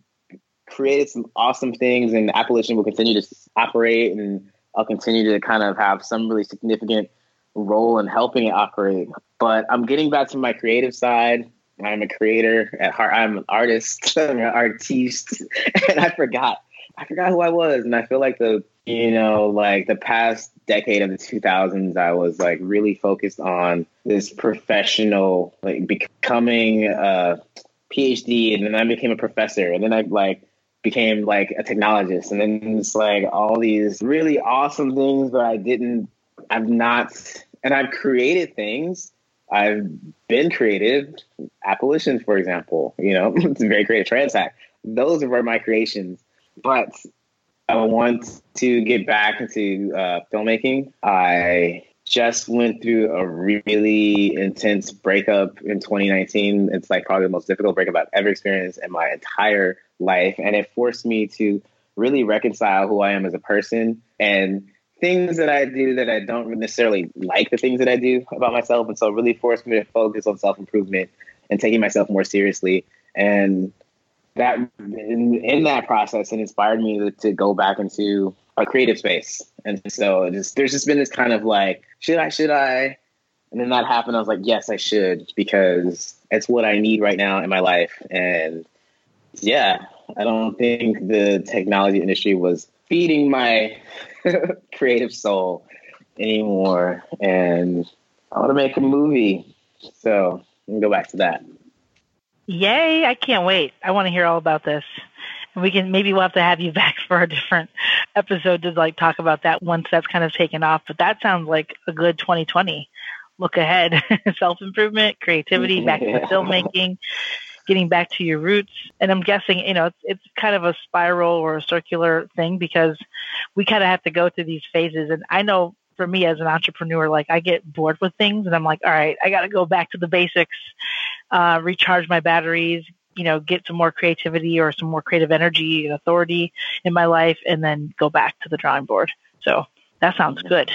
created some awesome things, and Appolition will continue to operate, and I'll continue to kind of have some really significant role in helping it operate. But I'm getting back to my creative side. I'm a creator at heart. I'm an artist. I'm an artiste, and I forgot. I forgot who I was, and I feel like the you know like the past decade of the 2000s, I was like really focused on this professional, like becoming a PhD, and then I became a professor, and then I like became like a technologist, and then it's like all these really awesome things, but I didn't, I've not, and I've created things. I've been creative, Appolition's, for example, you know, it's a very creative TransHack Those were my creations. But I want to get back into uh, filmmaking. I just went through a really intense breakup in 2019. It's like probably the most difficult breakup I've ever experienced in my entire life. And it forced me to really reconcile who I am as a person and things that I do that I don't necessarily like the things that I do about myself. And so it really forced me to focus on self improvement and taking myself more seriously. And that in, in that process it inspired me to, to, go back into a creative space and so just, there's just been this kind of like should i should i and then that happened i was like yes i should because it's what i need right now in my life and yeah I don't think the technology industry was feeding my creative soul anymore. And I want to make a movie. So go back to that. Yay. I can't wait. I want to hear all about this. And we can maybe we'll have to have you back for a different episode to like talk about that once that's kind of taken off. But that sounds like a good 2020 look ahead. Self improvement, creativity, back to filmmaking, getting back to your roots. And I'm guessing, you know, it's, it's kind of a spiral or a circular thing because we kind of have to go through these phases. And I know for me as an entrepreneur, like I get bored with things and I'm like, all right, I got to go back to the basics, uh, recharge my batteries, you know, get some more creativity or some more creative energy and authority in my life and then go back to the drawing board. So that sounds good.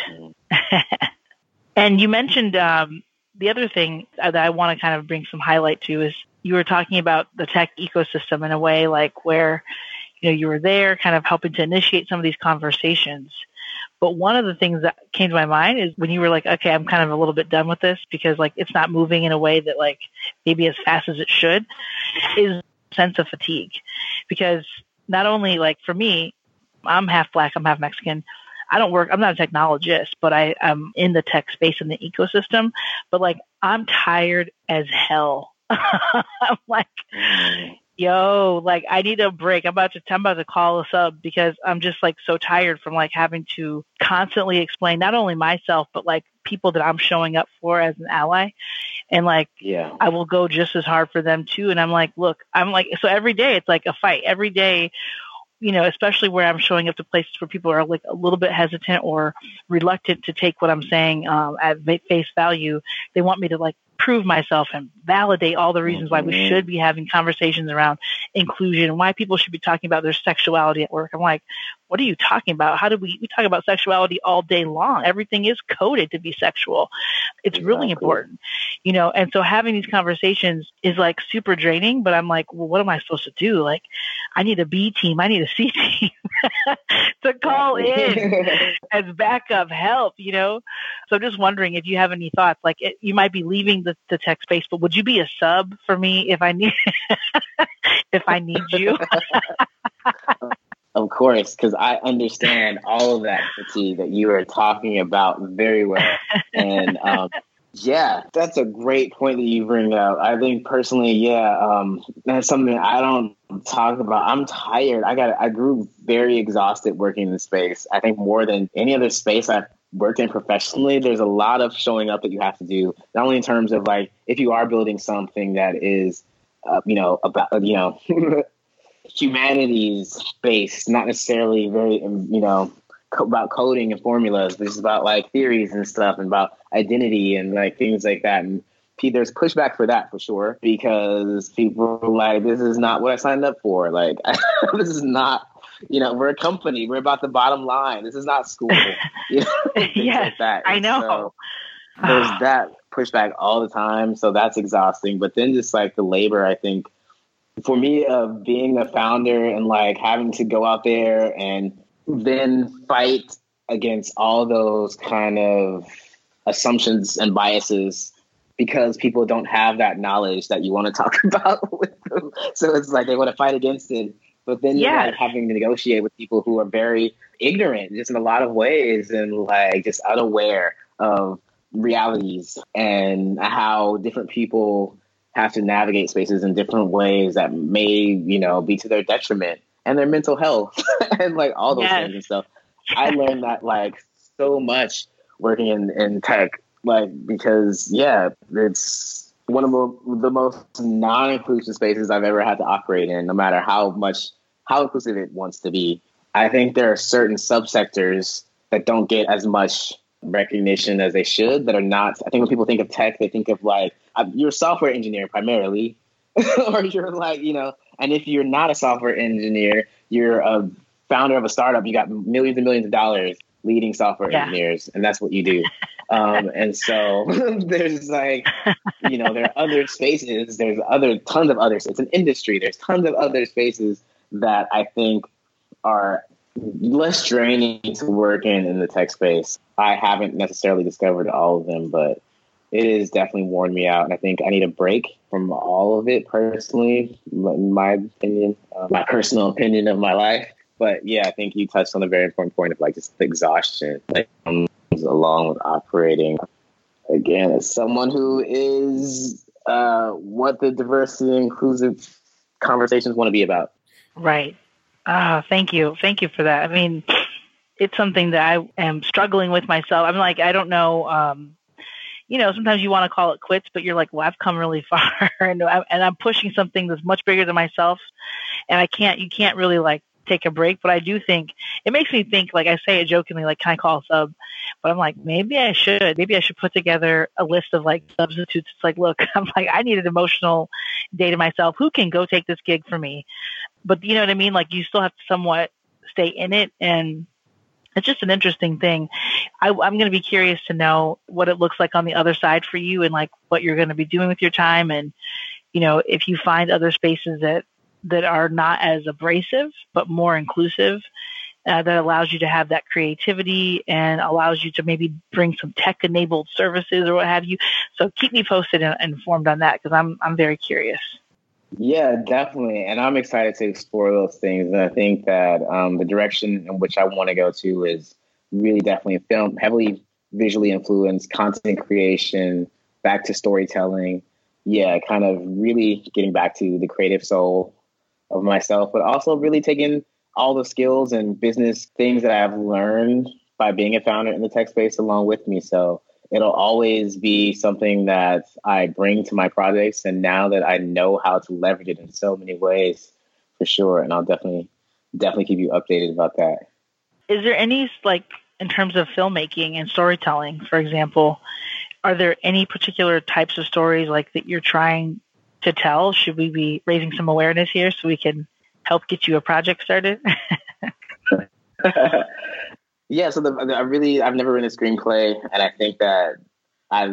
and you mentioned um, the other thing that I want to kind of bring some highlight to is you were talking about the tech ecosystem in a way like where you know you were there kind of helping to initiate some of these conversations but one of the things that came to my mind is when you were like, okay, I'm kind of a little bit done with this because like it's not moving in a way that like maybe as fast as it should is sense of fatigue. Because not only like for me, I'm half black, I'm half Mexican. I don't work, I'm not a technologist, but I am in the tech space in the ecosystem. But like I'm tired as hell. I'm like, mm-hmm. Yo, like I need a break. I'm about to I'm about to call a sub because I'm just like so tired from like having to constantly explain not only myself but like people that I'm showing up for as an ally. And like yeah. I will go just as hard for them too. And I'm like, look, I'm like so every day it's like a fight. Every day you know, especially where I'm showing up to places where people are like a little bit hesitant or reluctant to take what I'm saying um, at face value. They want me to like prove myself and validate all the reasons why we mm-hmm. should be having conversations around inclusion and why people should be talking about their sexuality at work. I'm like, what are you talking about? How do we, we talk about sexuality all day long? Everything is coded to be sexual. It's exactly. really important, you know? And so having these conversations is like super draining, but I'm like, well, what am I supposed to do? Like, I need a B team. I need a C team to call in as backup help, you know? So I'm just wondering if you have any thoughts, like it, you might be leaving the, the tech space, but would you be a sub for me if I need, if I need you? Of course, because I understand all of that fatigue that you are talking about very well. And um, yeah, that's a great point that you bring up. I think personally, yeah, um, that's something I don't talk about. I'm tired. I got. I grew very exhausted working in the space. I think more than any other space I've worked in professionally. There's a lot of showing up that you have to do, not only in terms of like if you are building something that is, uh, you know, about you know. humanities based, not necessarily very, um, you know, about coding and formulas, but it's about like theories and stuff and about identity and like things like that. And there's pushback for that for sure because people are like, this is not what I signed up for. Like, this is not, you know, we're a company. We're about the bottom line. This is not school. You know, yes, like I know. So there's that pushback all the time. So that's exhausting. But then just like the labor, I think for me of being a founder and like having to go out there and then fight against all those kind of assumptions and biases because people don't have that knowledge that you want to talk about with them. So it's like they want to fight against it. But then you're like having to negotiate with people who are very ignorant just in a lot of ways and like just unaware of realities and how different people have to navigate spaces in different ways that may, you know, be to their detriment and their mental health and like all those yes. things and stuff. I learned that like so much working in, in tech, like because yeah, it's one of the, the most non-inclusive spaces I've ever had to operate in, no matter how much how inclusive it wants to be. I think there are certain subsectors that don't get as much recognition as they should that are not. I think when people think of tech, they think of like you're a software engineer primarily, or you're like you know. And if you're not a software engineer, you're a founder of a startup. You got millions and millions of dollars leading software yeah. engineers, and that's what you do. Um, and so there's like, you know, there are other spaces. There's other tons of others. It's an industry. There's tons of other spaces that I think are less draining to work in in the tech space. I haven't necessarily discovered all of them, but it has definitely worn me out. And I think I need a break from all of it personally, my opinion, uh, my personal opinion of my life. But yeah, I think you touched on a very important point of like just exhaustion comes along with operating. Again, as someone who is uh, what the diversity and inclusive conversations want to be about. Right. Ah, thank you. Thank you for that. I mean, it's something that I am struggling with myself. I'm like, I don't know. Um, you know, sometimes you want to call it quits, but you're like, well, I've come really far, and I'm, and I'm pushing something that's much bigger than myself, and I can't. You can't really like take a break. But I do think it makes me think. Like I say it jokingly, like, can I call a sub? But I'm like, maybe I should. Maybe I should put together a list of like substitutes. It's like, look, I'm like, I need an emotional day to myself. Who can go take this gig for me? But you know what I mean? Like, you still have to somewhat stay in it and it's just an interesting thing. I, am going to be curious to know what it looks like on the other side for you and like what you're going to be doing with your time. And, you know, if you find other spaces that, that are not as abrasive, but more inclusive, uh, that allows you to have that creativity and allows you to maybe bring some tech enabled services or what have you. So keep me posted and informed on that because I'm, I'm very curious. Yeah, definitely. And I'm excited to explore those things. And I think that um, the direction in which I want to go to is really definitely film, heavily visually influenced content creation, back to storytelling. Yeah, kind of really getting back to the creative soul of myself, but also really taking all the skills and business things that I've learned by being a founder in the tech space along with me. So it'll always be something that I bring to my projects. And now that I know how to leverage it in so many ways, for sure. And I'll definitely, definitely keep you updated about that. Is there any, like, in terms of filmmaking and storytelling, for example, are there any particular types of stories like that you're trying to tell? Should we be raising some awareness here so we can help get you a project started? Yeah, so the, the, I really I've never written a screenplay, and I think that I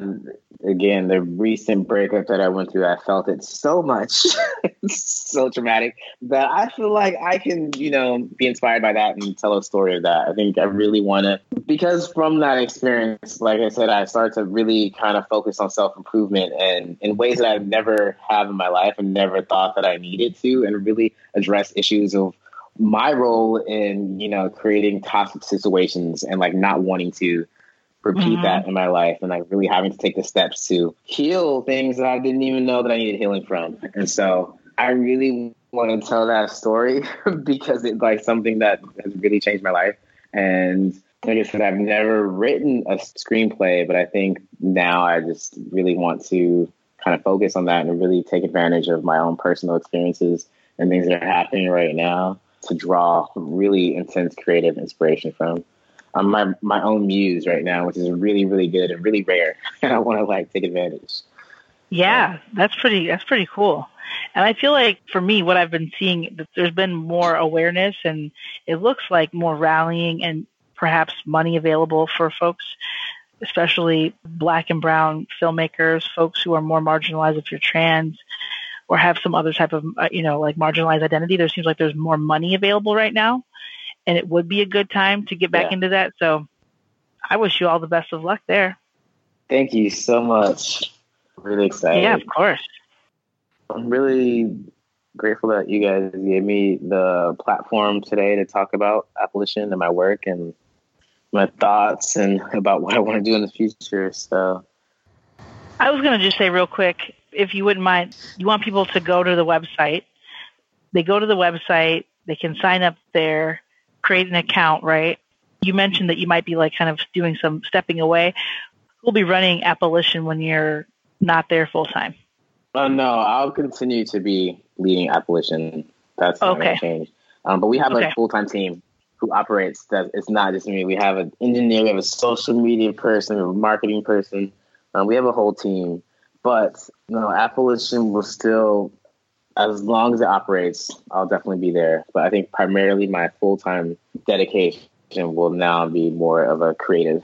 again the recent breakup that I went through, I felt it so much, so traumatic that I feel like I can you know be inspired by that and tell a story of that. I think I really want to because from that experience, like I said, I started to really kind of focus on self improvement and in ways that I've never have in my life and never thought that I needed to, and really address issues of my role in you know creating toxic situations and like not wanting to repeat mm-hmm. that in my life and like really having to take the steps to heal things that I didn't even know that I needed healing from. And so I really want to tell that story because it's like something that has really changed my life. And like I said, I've never written a screenplay, but I think now I just really want to kind of focus on that and really take advantage of my own personal experiences and things that are happening right now to draw really intense creative inspiration from. I'm my my own muse right now, which is really really good and really rare, and I want to like take advantage. Yeah, that's pretty that's pretty cool. And I feel like for me, what I've been seeing, there's been more awareness, and it looks like more rallying and perhaps money available for folks, especially black and brown filmmakers, folks who are more marginalized if you're trans, or have some other type of uh, you know like marginalized identity there seems like there's more money available right now. And it would be a good time to get back yeah. into that. So i wish you all the best of luck there. Thank you so much. Really excited. Yeah of course. I'm really grateful that you guys gave me the platform today to talk about Appolition and my work and my thoughts and about what i want to do in the future so. I was going to just say real quick, if you wouldn't mind, you want people to go to the website. They go to the website, they can sign up there, create an account, right? You mentioned that you might be like kind of doing some stepping away. We'll be running Appolition when you're not there full time. Uh, no, I'll continue to be leading Appolition. That's not okay. going to change. Um, but we have okay. a full time team who operates that. It's not just me. We have an engineer, we have a social media person, we have a marketing person, um, we have a whole team, but know, Appolition will still, as long as it operates, I'll definitely be there. But I think primarily my full time dedication will now be more of a creative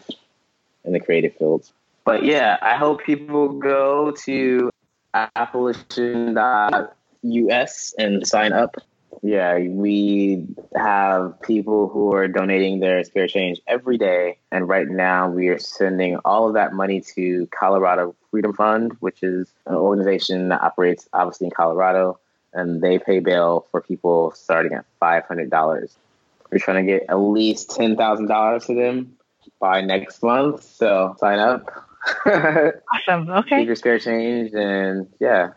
in the creative fields. But yeah, I hope people go to appolition.us and sign up Yeah, we have people who are donating their spare change every day. And right now, we are sending all of that money to Colorado Freedom Fund, which is an organization that operates obviously in Colorado. And they pay bail for people starting at $500. We're trying to get at least $10,000 to them by next month. So sign up. awesome. Okay. Keep your spare change. And yeah.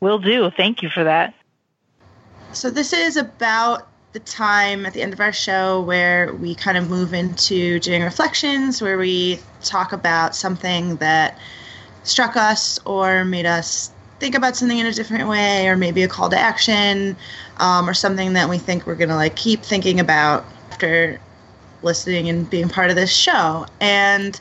Will do. Thank you for that. So this is about the time at the end of our show where we kind of move into doing reflections, where we talk about something that struck us or made us think about something in a different way, or maybe a call to action, um, or something that we think we're gonna like keep thinking about after listening and being part of this show. And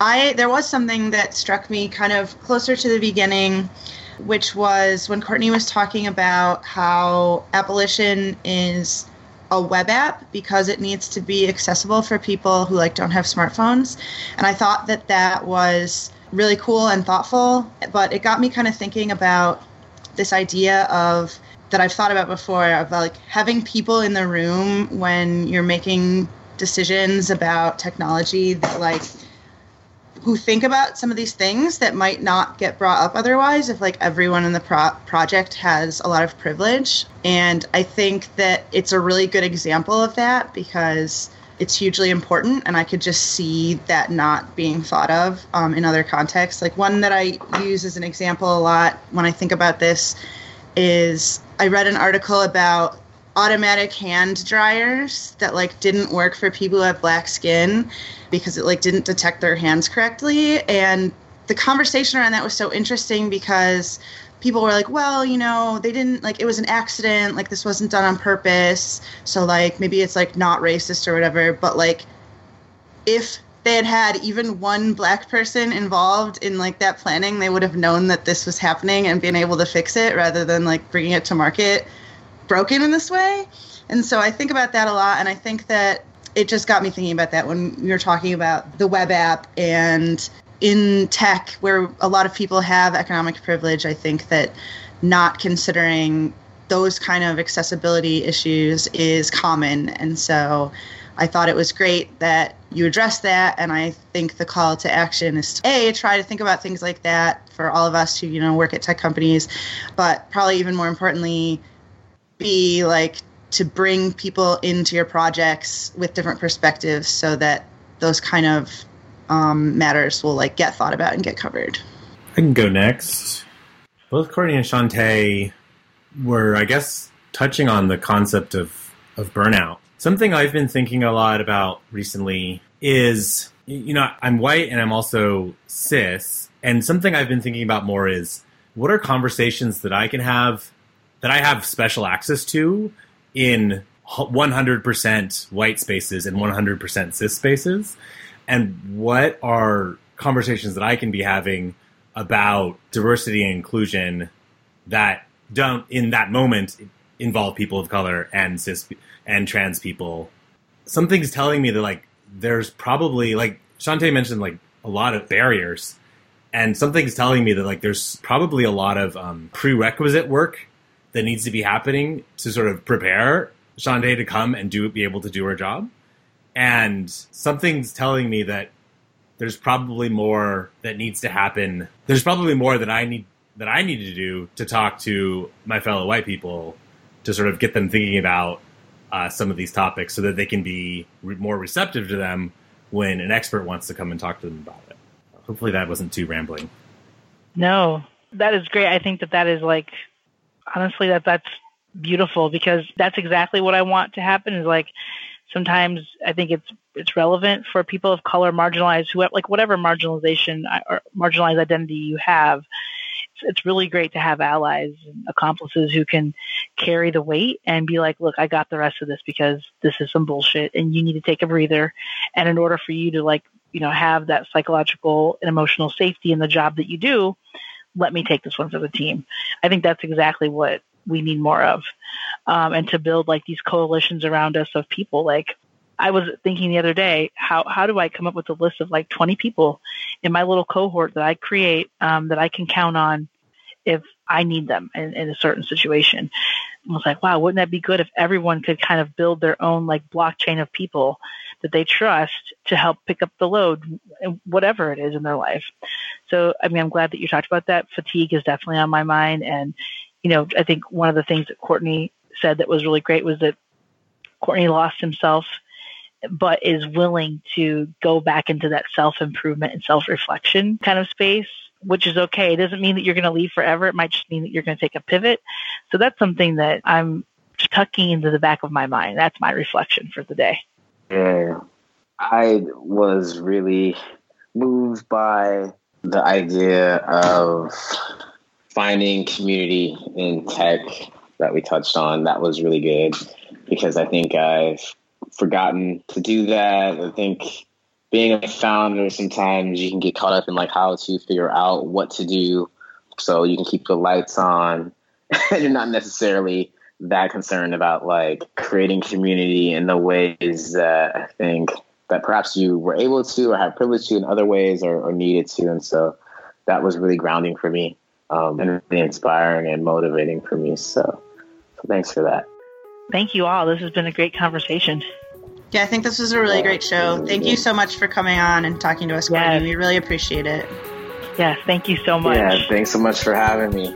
I there was something that struck me kind of closer to the beginning which was when Kortney was talking about how Appolition is a web app because it needs to be accessible for people who like don't have smartphones. And i thought that that was really cool and thoughtful but it got me kind of thinking about this idea of that i've thought about before of like having people in the room when you're making decisions about technology that like who think about some of these things that might not get brought up otherwise if like everyone in the pro- project has a lot of privilege. And i think that it's a really good example of that because it's hugely important and i could just see that not being thought of um, in other contexts. Like one that i use as an example a lot when i think about this is i read an article about automatic hand dryers that like didn't work for people who have black skin because it like didn't detect their hands correctly. And the conversation around that was so interesting because people were like well you know they didn't like it was an accident like this wasn't done on purpose. So like maybe it's like not racist or whatever. But like if they had had even one black person involved in like that planning they would have known that this was happening and been able to fix it rather than like bringing it to market broken in this way. And so I think about that a lot. And I think that it just got me thinking about that when we were talking about the web app and in tech, where a lot of people have economic privilege. I think that not considering those kind of accessibility issues is common. And so I thought it was great that you addressed that. And I think the call to action is to A, try to think about things like that for all of us who, you know, work at tech companies, but probably even more importantly, be like to bring people into your projects with different perspectives so that those kind of um, matters will like get thought about and get covered. I can go next. Both Kortney and Chanté were, I guess, touching on the concept of, of burnout. Something I've been thinking a lot about recently is, you know, I'm white and I'm also cis. And something I've been thinking about more is what are conversations that I can have that I have special access to in 100% white spaces and 100% cis spaces? And what are conversations that I can be having about diversity and inclusion that don't, in that moment, involve people of color and cis and trans people? Something's telling me that, like, there's probably, like, Chanté mentioned, like, a lot of barriers. And something's telling me that, like, there's probably a lot of um, prerequisite work that needs to be happening to sort of prepare Chanté to come and do be able to do her job. And something's telling me that there's probably more that needs to happen. There's probably more that I need that I need to do to talk to my fellow white people to sort of get them thinking about uh, some of these topics so that they can be re- more receptive to them when an expert wants to come and talk to them about it. Hopefully that wasn't too rambling. No, that is great. I think that that is like honestly that that's beautiful because that's exactly what I want to happen is like sometimes I think it's it's relevant for people of color, marginalized, who have, like whatever marginalization uh, or marginalized identity you have. It's, it's really great to have allies and accomplices who can carry the weight and be like, "Look, I got the rest of this because this is some bullshit, and you need to take a breather." And in order for you to like, you know, have that psychological and emotional safety in the job that you do, let me take this one for the team. I think that's exactly what we need more of. Um, and to build like these coalitions around us of people. Like I was thinking the other day, how, how do I come up with a list of like 20 people in my little cohort that I create um, that I can count on if I need them in, in a certain situation? Was like, wow, wouldn't that be good if everyone could kind of build their own like blockchain of people that they trust to help pick up the load, whatever it is in their life. So, I mean, I'm glad that you talked about that. Fatigue is definitely on my mind. And, you know, I think one of the things that Kortney said that was really great was that Kortney lost himself, but is willing to go back into that self improvement and self reflection kind of space which is okay. It doesn't mean that you're going to leave forever. It might just mean that you're going to take a pivot. So that's something that I'm tucking into the back of my mind. That's my reflection for the day. Yeah. I was really moved by the idea of finding community in tech that we touched on. That was really good because I think I've forgotten to do that. I think being a founder, sometimes you can get caught up in like how to figure out what to do so you can keep the lights on. You're not necessarily that concerned about like creating community in the ways that I think that perhaps you were able to or have privilege to in other ways or, or needed to. And so that was really grounding for me um, and really inspiring and motivating for me. So, so thanks for that. Thank you all. This has been a great conversation. Yeah, I think this was a really great show. Thank you so much for coming on and talking to us, Kortney. Yes. We really appreciate it. Yes, thank you so much. Yeah, thanks so much for having me.